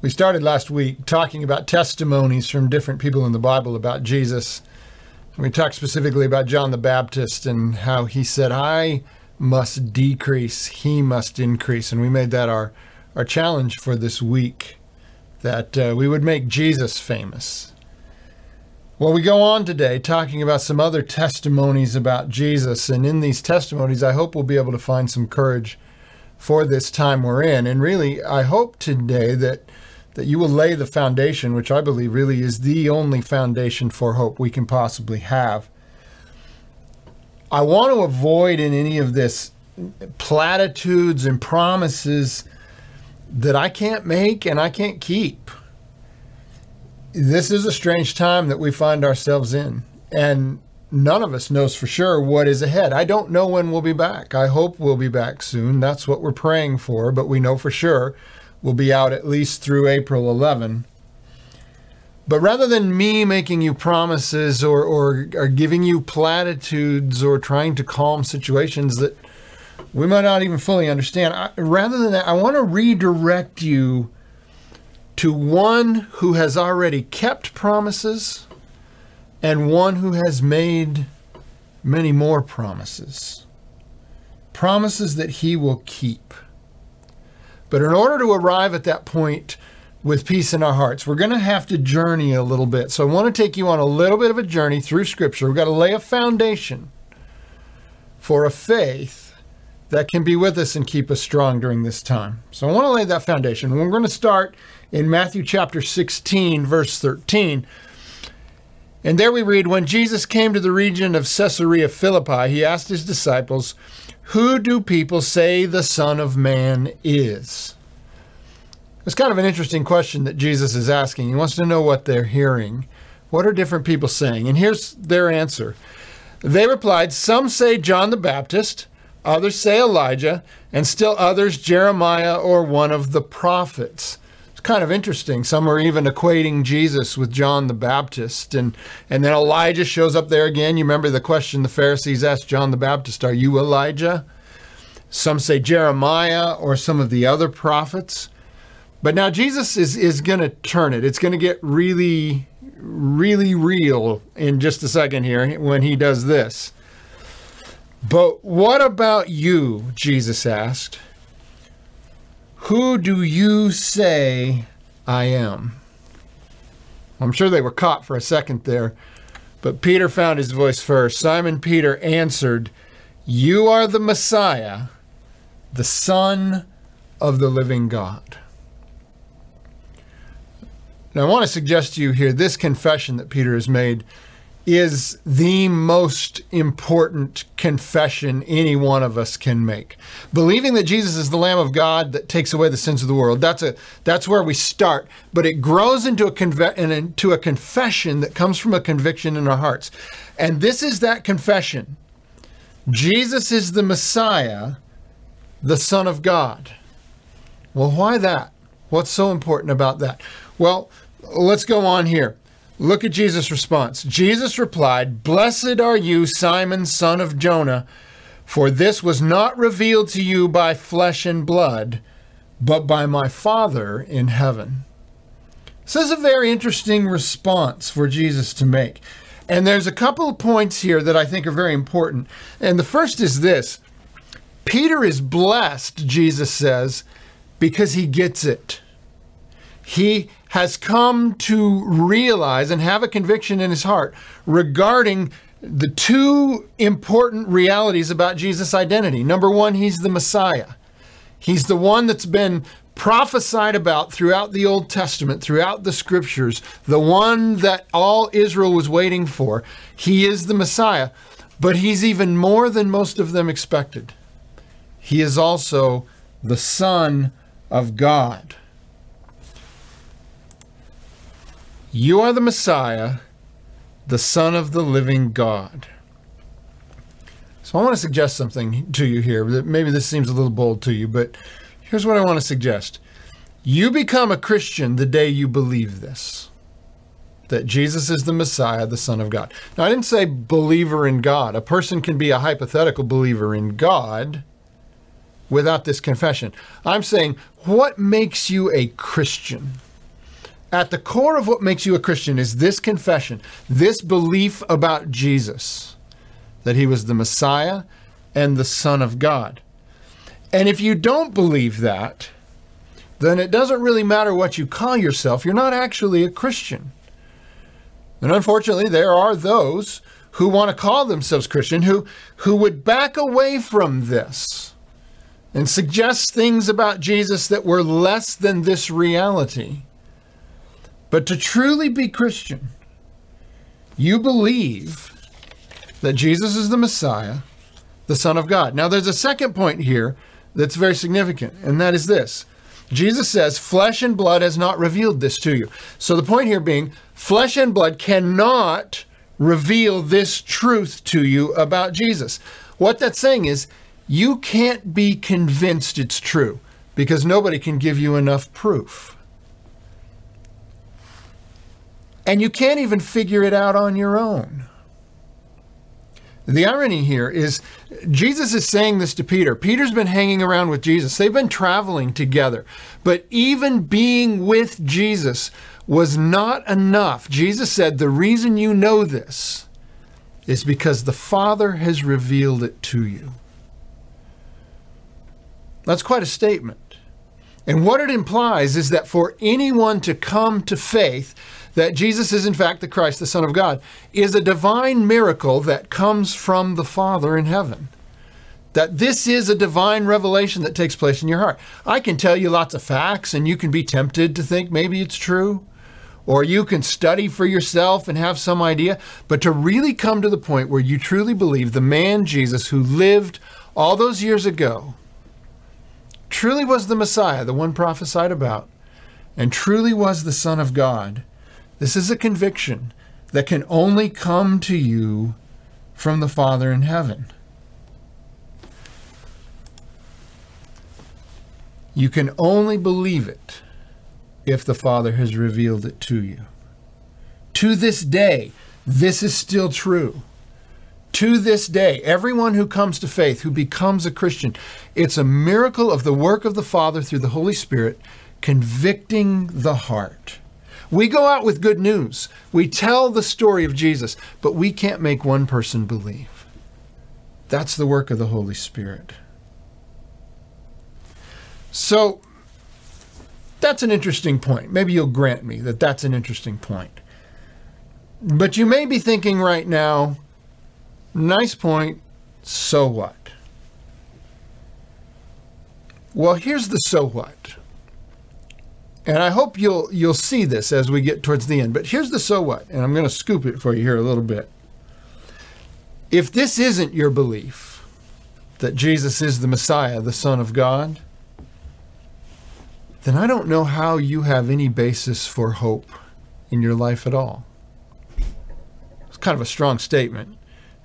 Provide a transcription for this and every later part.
We started last week talking about testimonies from different people in the Bible about Jesus. We talked specifically about John the Baptist and how he said, I must decrease, he must increase. And we made that our, our challenge for this week that uh, we would make Jesus famous. Well, we go on today talking about some other testimonies about Jesus. And in these testimonies, I hope we'll be able to find some courage for this time we're in. And really, I hope today that that you will lay the foundation, which I believe really is the only foundation for hope we can possibly have. I want to avoid in any of this platitudes and promises that I can't make and I can't keep. This is a strange time that we find ourselves in, and none of us knows for sure what is ahead. I don't know when we'll be back. I hope we'll be back soon. That's what we're praying for, but we know for sure will be out at least through April 11. But rather than me making you promises or, or, or giving you platitudes or trying to calm situations that we might not even fully understand, I, rather than that, I want to redirect you to one who has already kept promises and one who has made many more promises. Promises that he will keep. But in order to arrive at that point with peace in our hearts, we're going to have to journey a little bit. So I want to take you on a little bit of a journey through Scripture. We've got to lay a foundation for a faith that can be with us and keep us strong during this time. So I want to lay that foundation. We're going to start in Matthew chapter 16, verse 13. And there we read When Jesus came to the region of Caesarea Philippi, he asked his disciples, who do people say the Son of Man is? It's kind of an interesting question that Jesus is asking. He wants to know what they're hearing. What are different people saying? And here's their answer. They replied, Some say John the Baptist, others say Elijah, and still others Jeremiah or one of the prophets. Kind of interesting. Some are even equating Jesus with John the Baptist. And, and then Elijah shows up there again. You remember the question the Pharisees asked John the Baptist Are you Elijah? Some say Jeremiah or some of the other prophets. But now Jesus is, is going to turn it. It's going to get really, really real in just a second here when he does this. But what about you? Jesus asked. Who do you say I am? I'm sure they were caught for a second there, but Peter found his voice first. Simon Peter answered, You are the Messiah, the Son of the living God. Now, I want to suggest to you here this confession that Peter has made is the most important confession any one of us can make. Believing that Jesus is the Lamb of God that takes away the sins of the world. That's a that's where we start, but it grows into a conve- into a confession that comes from a conviction in our hearts. And this is that confession. Jesus is the Messiah, the Son of God. Well, why that? What's so important about that? Well, let's go on here. Look at Jesus' response. Jesus replied, Blessed are you, Simon, son of Jonah, for this was not revealed to you by flesh and blood, but by my Father in heaven. This is a very interesting response for Jesus to make. And there's a couple of points here that I think are very important. And the first is this Peter is blessed, Jesus says, because he gets it. He has come to realize and have a conviction in his heart regarding the two important realities about Jesus' identity. Number one, he's the Messiah. He's the one that's been prophesied about throughout the Old Testament, throughout the scriptures, the one that all Israel was waiting for. He is the Messiah, but he's even more than most of them expected. He is also the Son of God. You are the Messiah, the Son of the living God. So I want to suggest something to you here. that Maybe this seems a little bold to you, but here's what I want to suggest. You become a Christian the day you believe this that Jesus is the Messiah, the Son of God. Now, I didn't say believer in God. A person can be a hypothetical believer in God without this confession. I'm saying, what makes you a Christian? At the core of what makes you a Christian is this confession, this belief about Jesus, that he was the Messiah and the Son of God. And if you don't believe that, then it doesn't really matter what you call yourself. You're not actually a Christian. And unfortunately, there are those who want to call themselves Christian who, who would back away from this and suggest things about Jesus that were less than this reality. But to truly be Christian, you believe that Jesus is the Messiah, the Son of God. Now, there's a second point here that's very significant, and that is this Jesus says, Flesh and blood has not revealed this to you. So the point here being, flesh and blood cannot reveal this truth to you about Jesus. What that's saying is, you can't be convinced it's true because nobody can give you enough proof. And you can't even figure it out on your own. The irony here is Jesus is saying this to Peter. Peter's been hanging around with Jesus. They've been traveling together. But even being with Jesus was not enough. Jesus said, The reason you know this is because the Father has revealed it to you. That's quite a statement. And what it implies is that for anyone to come to faith, that Jesus is in fact the Christ, the Son of God, is a divine miracle that comes from the Father in heaven. That this is a divine revelation that takes place in your heart. I can tell you lots of facts, and you can be tempted to think maybe it's true, or you can study for yourself and have some idea, but to really come to the point where you truly believe the man Jesus who lived all those years ago truly was the Messiah, the one prophesied about, and truly was the Son of God this is a conviction that can only come to you from the Father in heaven. You can only believe it if the Father has revealed it to you. To this day, this is still true. To this day, everyone who comes to faith, who becomes a Christian, it's a miracle of the work of the Father through the Holy Spirit convicting the heart. We go out with good news. We tell the story of Jesus, but we can't make one person believe. That's the work of the Holy Spirit. So, that's an interesting point. Maybe you'll grant me that that's an interesting point. But you may be thinking right now, nice point, so what? Well, here's the so what. And I hope you'll you'll see this as we get towards the end. But here's the so what, and I'm going to scoop it for you here a little bit. If this isn't your belief that Jesus is the Messiah, the Son of God, then I don't know how you have any basis for hope in your life at all. It's kind of a strong statement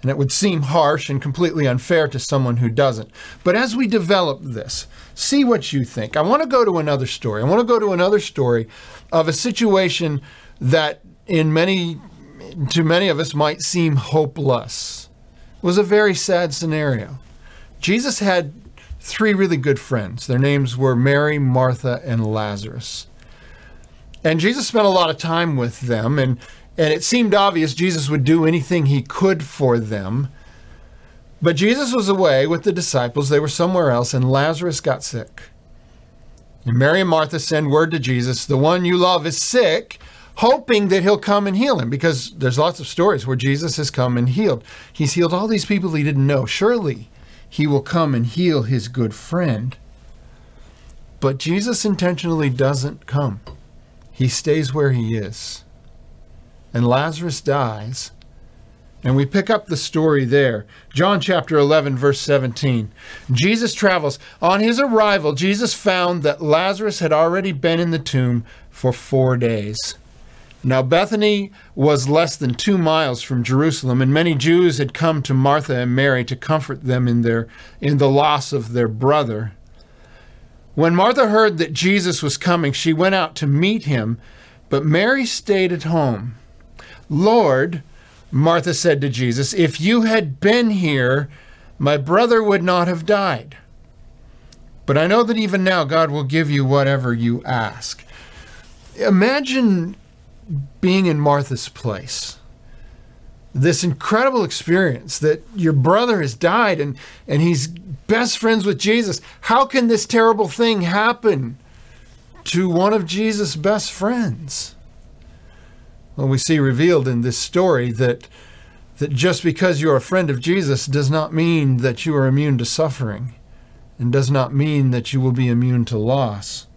and it would seem harsh and completely unfair to someone who doesn't. But as we develop this, see what you think. I want to go to another story. I want to go to another story of a situation that in many to many of us might seem hopeless. It was a very sad scenario. Jesus had three really good friends. Their names were Mary, Martha, and Lazarus. And Jesus spent a lot of time with them and and it seemed obvious Jesus would do anything he could for them. But Jesus was away with the disciples. They were somewhere else, and Lazarus got sick. And Mary and Martha send word to Jesus, the one you love is sick, hoping that he'll come and heal him, because there's lots of stories where Jesus has come and healed. He's healed all these people he didn't know. Surely he will come and heal his good friend. But Jesus intentionally doesn't come. He stays where he is and Lazarus dies. And we pick up the story there. John chapter 11, verse 17. Jesus travels. On his arrival, Jesus found that Lazarus had already been in the tomb for four days. Now, Bethany was less than two miles from Jerusalem, and many Jews had come to Martha and Mary to comfort them in, their, in the loss of their brother. When Martha heard that Jesus was coming, she went out to meet him, but Mary stayed at home. Lord, Martha said to Jesus, if you had been here, my brother would not have died. But I know that even now God will give you whatever you ask. Imagine being in Martha's place. This incredible experience that your brother has died and, and he's best friends with Jesus. How can this terrible thing happen to one of Jesus' best friends? Well, we see revealed in this story that, that just because you're a friend of Jesus does not mean that you are immune to suffering and does not mean that you will be immune to loss.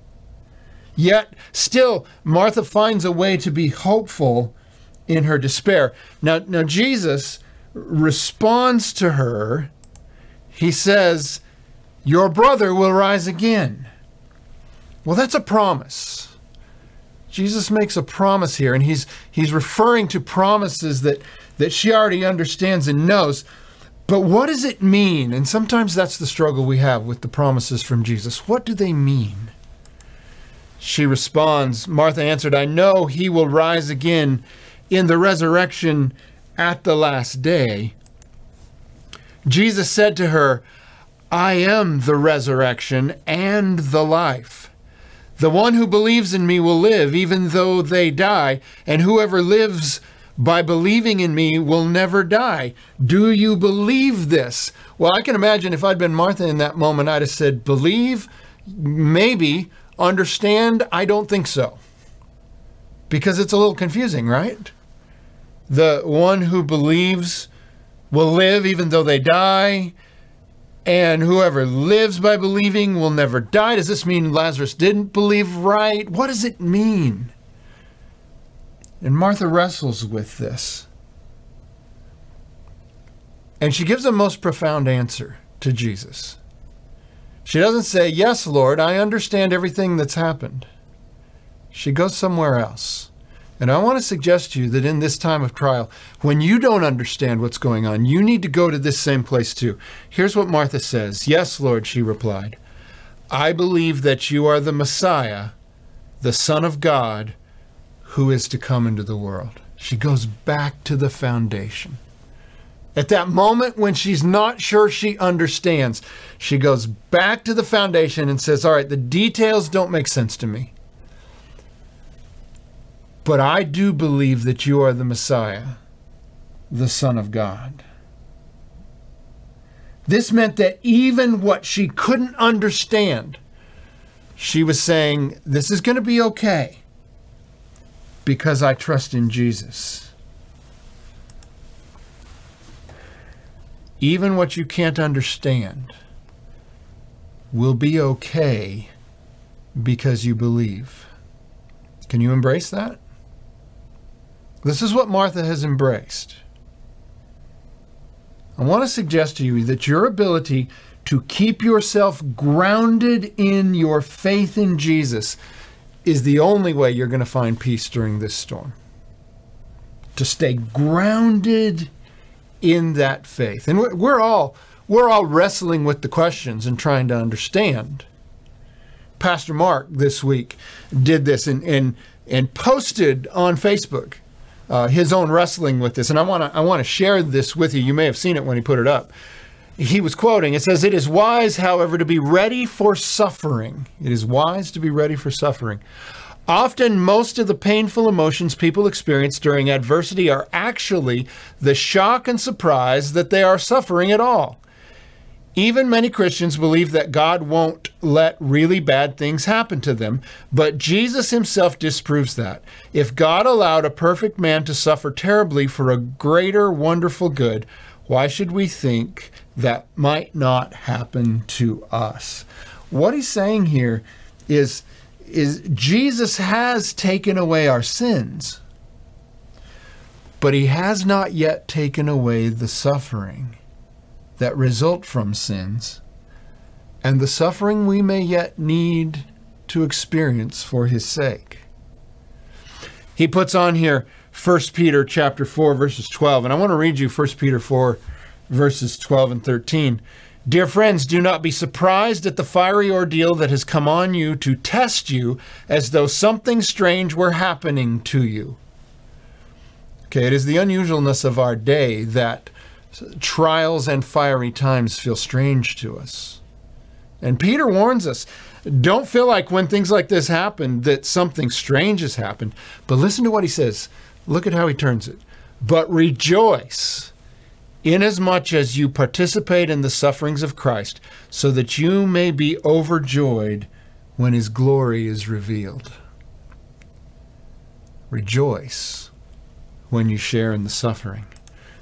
Yet, still, Martha finds a way to be hopeful in her despair. Now, now Jesus responds to her. He says, Your brother will rise again. Well, that's a promise. Jesus makes a promise here, and he's, he's referring to promises that, that she already understands and knows. But what does it mean? And sometimes that's the struggle we have with the promises from Jesus. What do they mean? She responds, Martha answered, I know he will rise again in the resurrection at the last day. Jesus said to her, I am the resurrection and the life. The one who believes in me will live even though they die, and whoever lives by believing in me will never die. Do you believe this? Well, I can imagine if I'd been Martha in that moment, I'd have said, Believe? Maybe. Understand? I don't think so. Because it's a little confusing, right? The one who believes will live even though they die, and whoever lives by believing will never die. Does this mean Lazarus didn't believe right? What does it mean? And Martha wrestles with this. And she gives a most profound answer to Jesus. She doesn't say, Yes, Lord, I understand everything that's happened. She goes somewhere else. And I want to suggest to you that in this time of trial, when you don't understand what's going on, you need to go to this same place too. Here's what Martha says Yes, Lord, she replied. I believe that you are the Messiah, the Son of God, who is to come into the world. She goes back to the foundation. At that moment when she's not sure she understands, she goes back to the foundation and says, All right, the details don't make sense to me. But I do believe that you are the Messiah, the Son of God. This meant that even what she couldn't understand, she was saying, This is going to be okay because I trust in Jesus. Even what you can't understand will be okay because you believe. Can you embrace that? This is what Martha has embraced. I want to suggest to you that your ability to keep yourself grounded in your faith in Jesus is the only way you're going to find peace during this storm. To stay grounded in that faith. And we're all we're all wrestling with the questions and trying to understand. Pastor Mark this week did this and and, and posted on Facebook uh, his own wrestling with this, and I want to I want to share this with you. You may have seen it when he put it up. He was quoting. It says, "It is wise, however, to be ready for suffering. It is wise to be ready for suffering." Often, most of the painful emotions people experience during adversity are actually the shock and surprise that they are suffering at all. Even many Christians believe that God won't let really bad things happen to them, but Jesus himself disproves that. If God allowed a perfect man to suffer terribly for a greater wonderful good, why should we think that might not happen to us? What he's saying here is, is Jesus has taken away our sins, but he has not yet taken away the suffering that result from sins and the suffering we may yet need to experience for his sake. He puts on here 1 Peter chapter 4 verses 12 and I want to read you 1 Peter 4 verses 12 and 13. Dear friends, do not be surprised at the fiery ordeal that has come on you to test you as though something strange were happening to you. Okay, it is the unusualness of our day that trials and fiery times feel strange to us. And Peter warns us Don't feel like when things like this happen that something strange has happened. But listen to what he says. Look at how he turns it. But rejoice inasmuch as you participate in the sufferings of Christ, so that you may be overjoyed when his glory is revealed. Rejoice when you share in the suffering.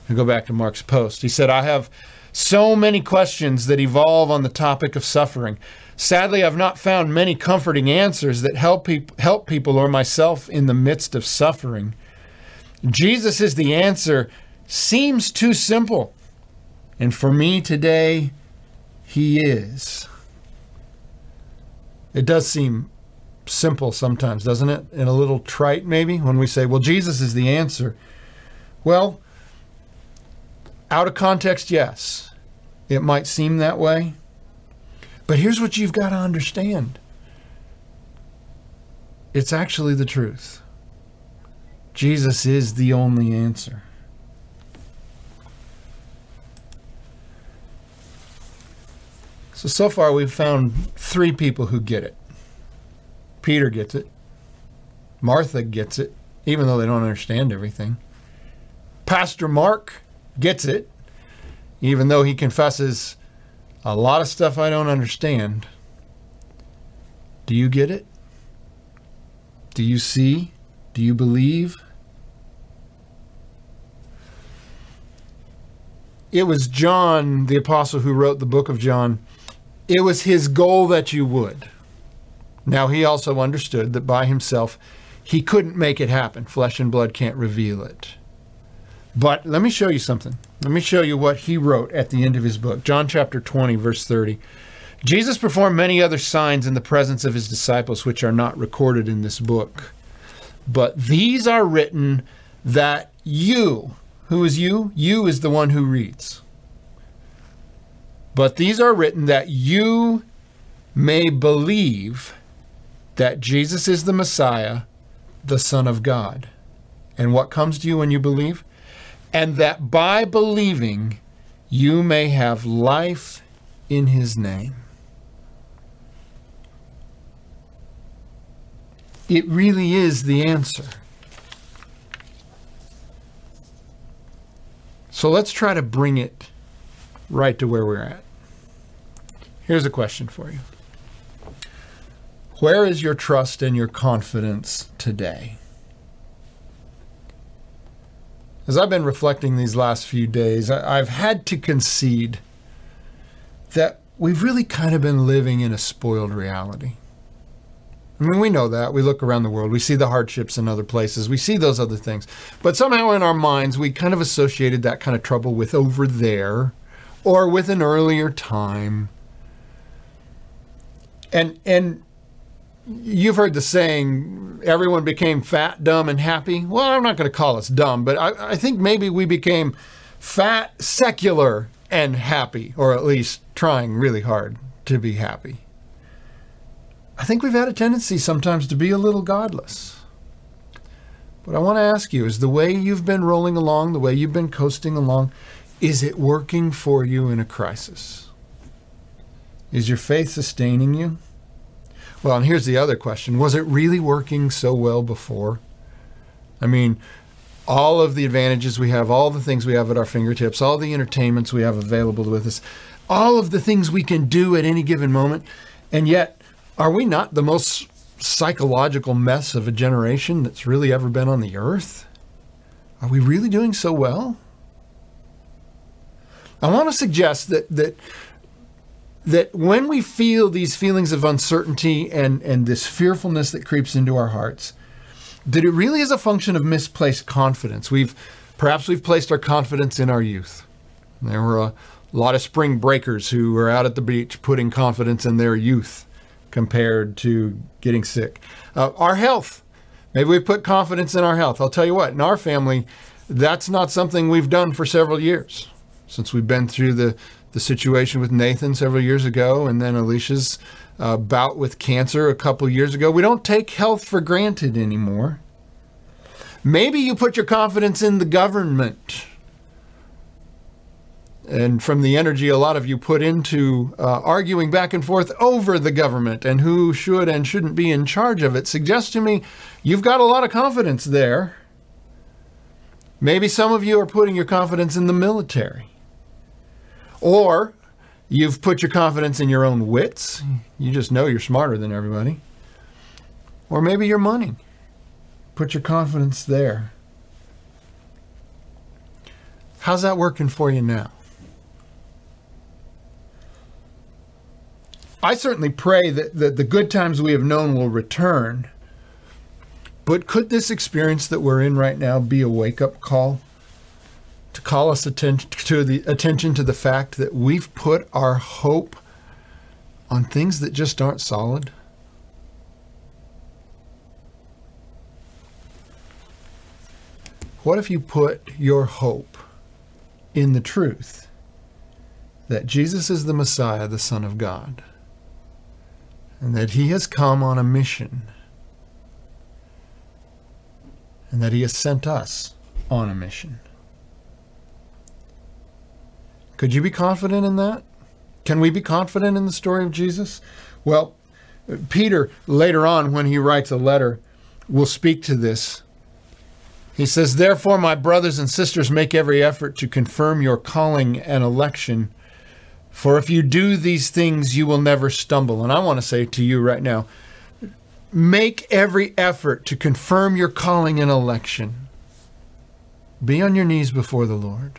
And go back to Mark's post. He said, I have so many questions that evolve on the topic of suffering. Sadly, I've not found many comforting answers that help, peop- help people or myself in the midst of suffering. Jesus is the answer seems too simple. And for me today, he is. It does seem simple sometimes, doesn't it? And a little trite, maybe, when we say, well, Jesus is the answer. Well, out of context, yes. It might seem that way. But here's what you've got to understand it's actually the truth. Jesus is the only answer. So, so far we've found three people who get it. Peter gets it. Martha gets it, even though they don't understand everything. Pastor Mark gets it, even though he confesses a lot of stuff I don't understand. Do you get it? Do you see? Do you believe? It was John, the apostle, who wrote the book of John. It was his goal that you would. Now, he also understood that by himself, he couldn't make it happen. Flesh and blood can't reveal it. But let me show you something. Let me show you what he wrote at the end of his book. John chapter 20, verse 30. Jesus performed many other signs in the presence of his disciples, which are not recorded in this book. But these are written that you, who is you? You is the one who reads. But these are written that you may believe that Jesus is the Messiah, the Son of God. And what comes to you when you believe? And that by believing you may have life in his name. It really is the answer. So let's try to bring it right to where we're at. Here's a question for you Where is your trust and your confidence today? As I've been reflecting these last few days, I've had to concede that we've really kind of been living in a spoiled reality. I mean, we know that. We look around the world, we see the hardships in other places, we see those other things. But somehow in our minds, we kind of associated that kind of trouble with over there or with an earlier time. And, and you've heard the saying, everyone became fat, dumb, and happy. Well, I'm not going to call us dumb, but I, I, think maybe we became fat, secular, and happy, or at least trying really hard to be happy. I think we've had a tendency sometimes to be a little godless. But I want to ask you is the way you've been rolling along, the way you've been coasting along, is it working for you in a crisis? Is your faith sustaining you? Well, and here's the other question Was it really working so well before? I mean, all of the advantages we have, all the things we have at our fingertips, all the entertainments we have available with us, all of the things we can do at any given moment. And yet, are we not the most psychological mess of a generation that's really ever been on the earth? Are we really doing so well? I want to suggest that that that when we feel these feelings of uncertainty and, and this fearfulness that creeps into our hearts, that it really is a function of misplaced confidence. We've perhaps we've placed our confidence in our youth. There were a lot of spring breakers who were out at the beach putting confidence in their youth compared to getting sick. Uh, our health. Maybe we put confidence in our health. I'll tell you what, in our family, that's not something we've done for several years since we've been through the the situation with Nathan several years ago, and then Alicia's uh, bout with cancer a couple years ago. We don't take health for granted anymore. Maybe you put your confidence in the government. and from the energy a lot of you put into uh, arguing back and forth over the government and who should and shouldn't be in charge of it suggests to me you've got a lot of confidence there. Maybe some of you are putting your confidence in the military. Or you've put your confidence in your own wits. You just know you're smarter than everybody. Or maybe your money. Put your confidence there. How's that working for you now? I certainly pray that, that the good times we have known will return. But could this experience that we're in right now be a wake up call to call us attention to the attention to the fact that we've put our hope on things that just aren't solid? What if you put your hope in the truth that Jesus is the Messiah, the Son of God? and that he has come on a mission and that he has sent us on a mission. Could you be confident in that? Can we be confident in the story of Jesus? Well, Peter, later on, when he writes a letter, will speak to this. He says, Therefore, my brothers and sisters, make every effort to confirm your calling and election. For if you do these things, you will never stumble. And I want to say to you right now make every effort to confirm your calling and election. Be on your knees before the Lord.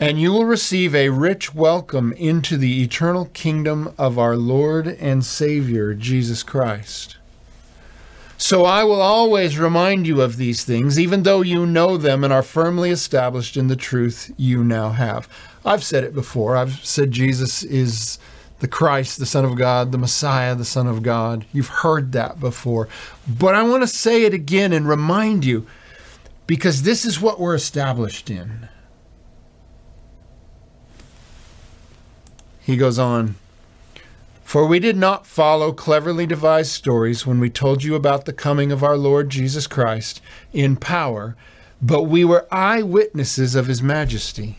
And you will receive a rich welcome into the eternal kingdom of our Lord and Savior, Jesus Christ. So I will always remind you of these things, even though you know them and are firmly established in the truth you now have. I've said it before. I've said Jesus is the Christ, the Son of God, the Messiah, the Son of God. You've heard that before. But I want to say it again and remind you because this is what we're established in. He goes on. For we did not follow cleverly devised stories when we told you about the coming of our Lord Jesus Christ in power, but we were eyewitnesses of his majesty.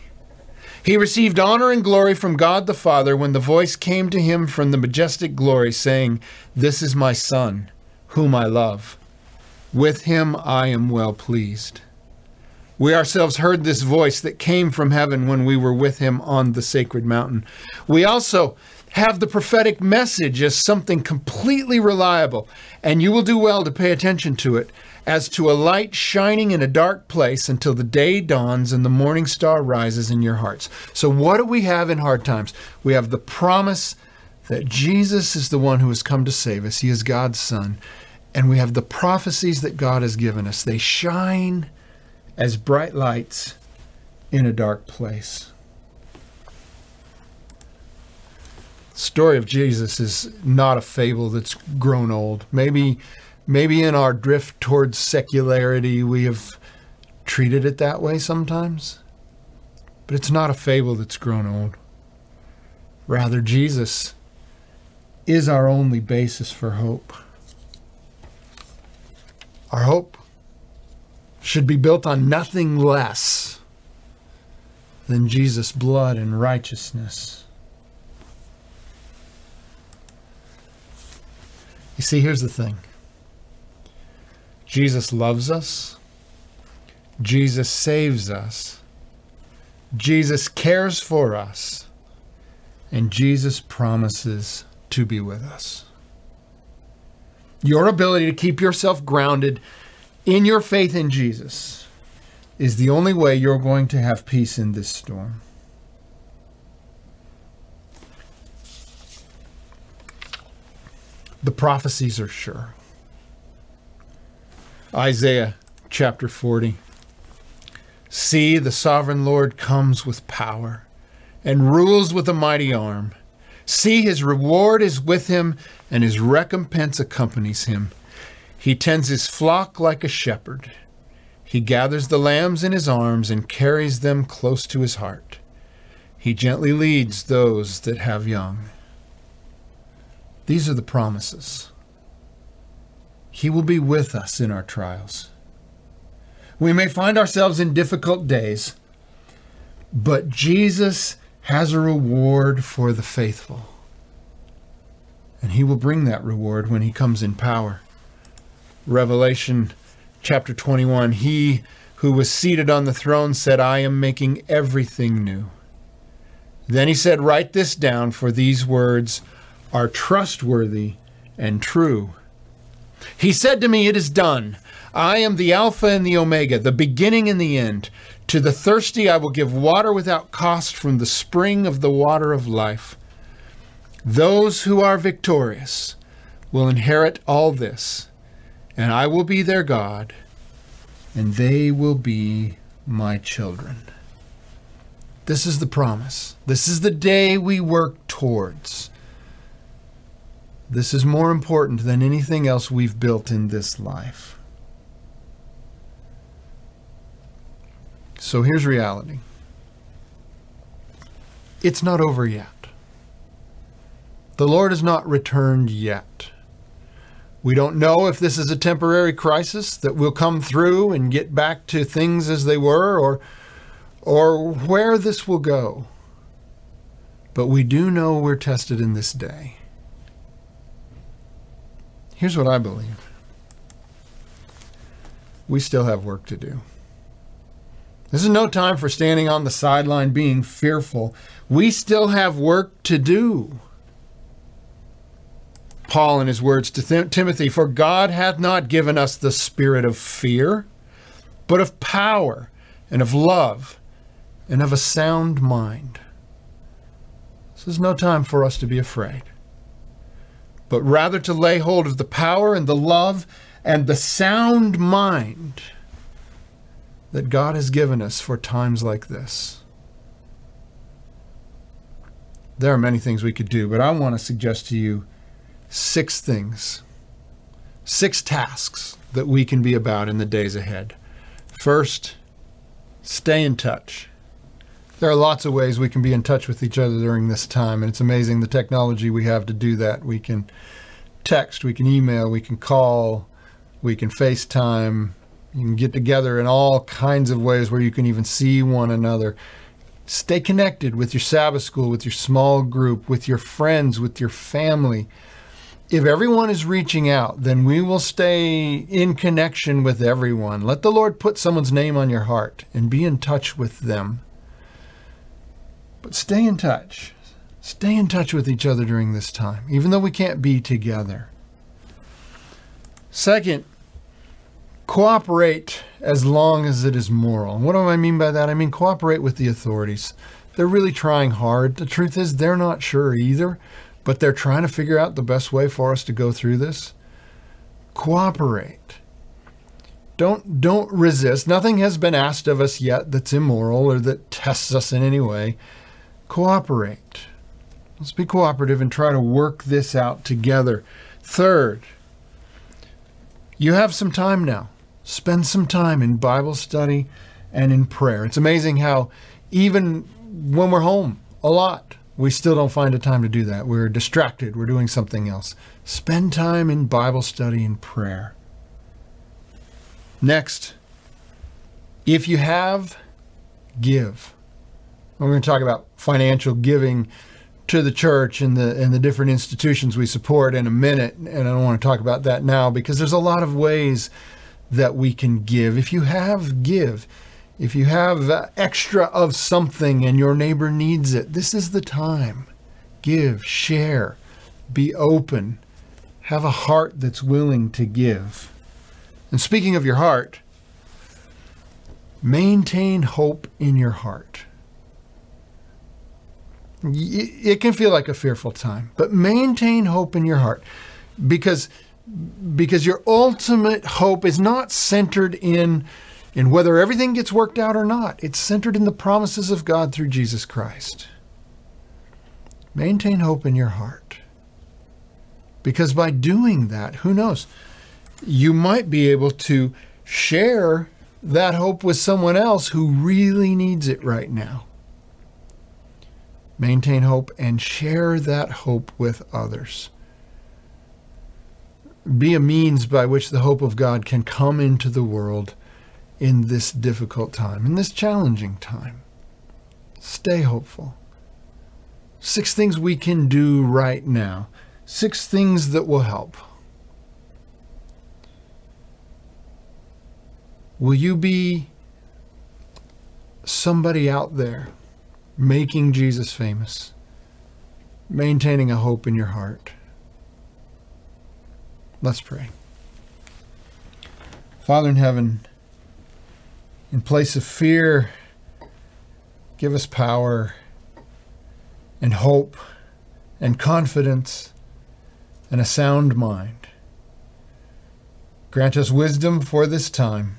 He received honor and glory from God the Father when the voice came to him from the majestic glory, saying, This is my Son, whom I love. With him I am well pleased. We ourselves heard this voice that came from heaven when we were with him on the sacred mountain. We also have the prophetic message as something completely reliable, and you will do well to pay attention to it as to a light shining in a dark place until the day dawns and the morning star rises in your hearts. So, what do we have in hard times? We have the promise that Jesus is the one who has come to save us, He is God's Son. And we have the prophecies that God has given us. They shine as bright lights in a dark place. The story of Jesus is not a fable that's grown old. Maybe maybe in our drift towards secularity we have treated it that way sometimes. But it's not a fable that's grown old. Rather Jesus is our only basis for hope. Our hope should be built on nothing less than Jesus' blood and righteousness. You see, here's the thing Jesus loves us, Jesus saves us, Jesus cares for us, and Jesus promises to be with us. Your ability to keep yourself grounded in your faith in Jesus is the only way you're going to have peace in this storm. The prophecies are sure. Isaiah chapter 40. See, the sovereign Lord comes with power and rules with a mighty arm. See, his reward is with him, and his recompense accompanies him. He tends his flock like a shepherd. He gathers the lambs in his arms and carries them close to his heart. He gently leads those that have young. These are the promises. He will be with us in our trials. We may find ourselves in difficult days, But Jesus has a reward for the faithful. And he will bring that reward when he comes in power. Revelation chapter 21 He who was seated on the throne said, I am making everything new. Then he said, Write this down, for these words are trustworthy and true. He said to me, It is done. I am the Alpha and the Omega, the beginning and the end. To the thirsty I will give water without cost from the spring of the water of life. Those who are victorious will inherit all this, and I will be their God, and they will be my children. This is the promise. This is the day we work towards. This is more important than anything else we've built in this life. So here's reality it's not over yet. The Lord has not returned yet. We don't know if this is a temporary crisis that will come through and get back to things as they were or or where this will go. But we do know we're tested in this day. Here's what I believe we still have work to do. This is no time for standing on the sideline being fearful. We still have work to do. Paul, in his words to Th- Timothy, for God hath not given us the spirit of fear, but of power and of love and of a sound mind. This is no time for us to be afraid, but rather to lay hold of the power and the love and the sound mind that God has given us for times like this. There are many things we could do, but I want to suggest to you six things, six tasks that we can be about in the days ahead. First, stay in touch. There are lots of ways we can be in touch with each other during this time, and it's amazing the technology we have to do that. We can text, we can email, we can call, we can FaceTime. You can get together in all kinds of ways where you can even see one another. Stay connected with your Sabbath school, with your small group, with your friends, with your family. If everyone is reaching out, then we will stay in connection with everyone. Let the Lord put someone's name on your heart and be in touch with them. But stay in touch. Stay in touch with each other during this time, even though we can't be together. Second, cooperate as long as it is moral. And what do I mean by that? I mean cooperate with the authorities. They're really trying hard. The truth is, they're not sure either, but they're trying to figure out the best way for us to go through this. Cooperate. Don't don't resist. Nothing has been asked of us yet that's immoral or that tests us in any way cooperate. Let's be cooperative and try to work this out together. Third, you have some time now. Spend some time in Bible study and in prayer. It's amazing how, even when we're home a lot, we still don't find a time to do that. We're distracted, we're doing something else. Spend time in Bible study and prayer. Next, if you have, give. We're going to talk about financial giving to the church and the and the different institutions we support in a minute, and I don't want to talk about that now because there's a lot of ways that we can give. If you have, give. If you have uh, extra of something and your neighbor needs it, this is the time. Give, share, be open, have a heart that's willing to give. And speaking of your heart, maintain hope in your heart it can feel like a fearful time, but maintain hope in your heart because because your ultimate hope is not centered in in whether everything gets worked out or not. It's centered in the promises of God through Jesus Christ. Maintain hope in your heart. Because by doing that, who knows? You might be able to share that hope with someone else who really needs it right now maintain hope, and share that hope with others. Be a means by which the hope of God can come into the world in this difficult time, in this challenging time. Stay hopeful. Six things we can do right now. Six things that will help. Will you be somebody out there making Jesus famous, maintaining a hope in your heart? Let's pray. Father in heaven, in place of fear, give us power and hope and confidence and a sound mind. Grant us wisdom for this time.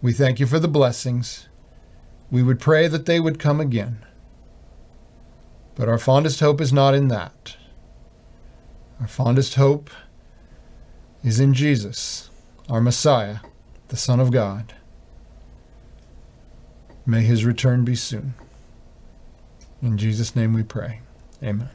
We thank you for the blessings. We would pray that they would come again. But our fondest hope is not in that. Our fondest hope is in Jesus, our Messiah, the Son of God. May his return be soon. In Jesus' name we pray. Amen.